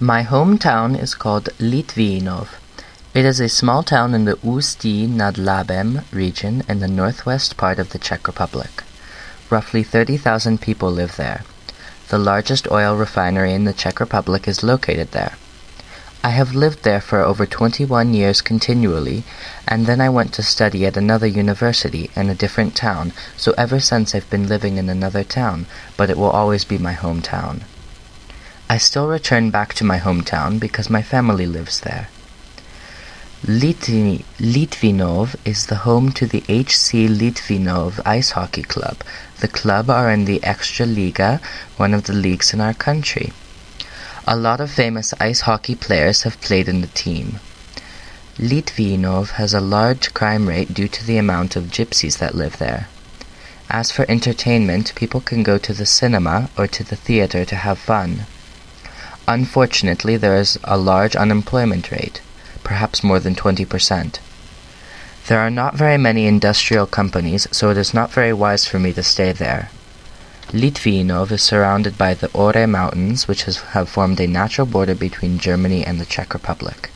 My hometown is called Litvínov. It is a small town in the Ústí nad Labem region in the northwest part of the Czech Republic. Roughly 30,000 people live there. The largest oil refinery in the Czech Republic is located there. I have lived there for over 21 years continually, and then I went to study at another university in a different town, so ever since I've been living in another town, but it will always be my hometown. I still return back to my hometown because my family lives there. Litvi- Litvinov is the home to the HC Litvinov Ice Hockey Club. The club are in the Extra Liga, one of the leagues in our country. A lot of famous ice hockey players have played in the team. Litvinov has a large crime rate due to the amount of gypsies that live there. As for entertainment, people can go to the cinema or to the theater to have fun. Unfortunately, there is a large unemployment rate, perhaps more than 20%. There are not very many industrial companies, so it is not very wise for me to stay there. Litvinov is surrounded by the Ore Mountains, which has, have formed a natural border between Germany and the Czech Republic.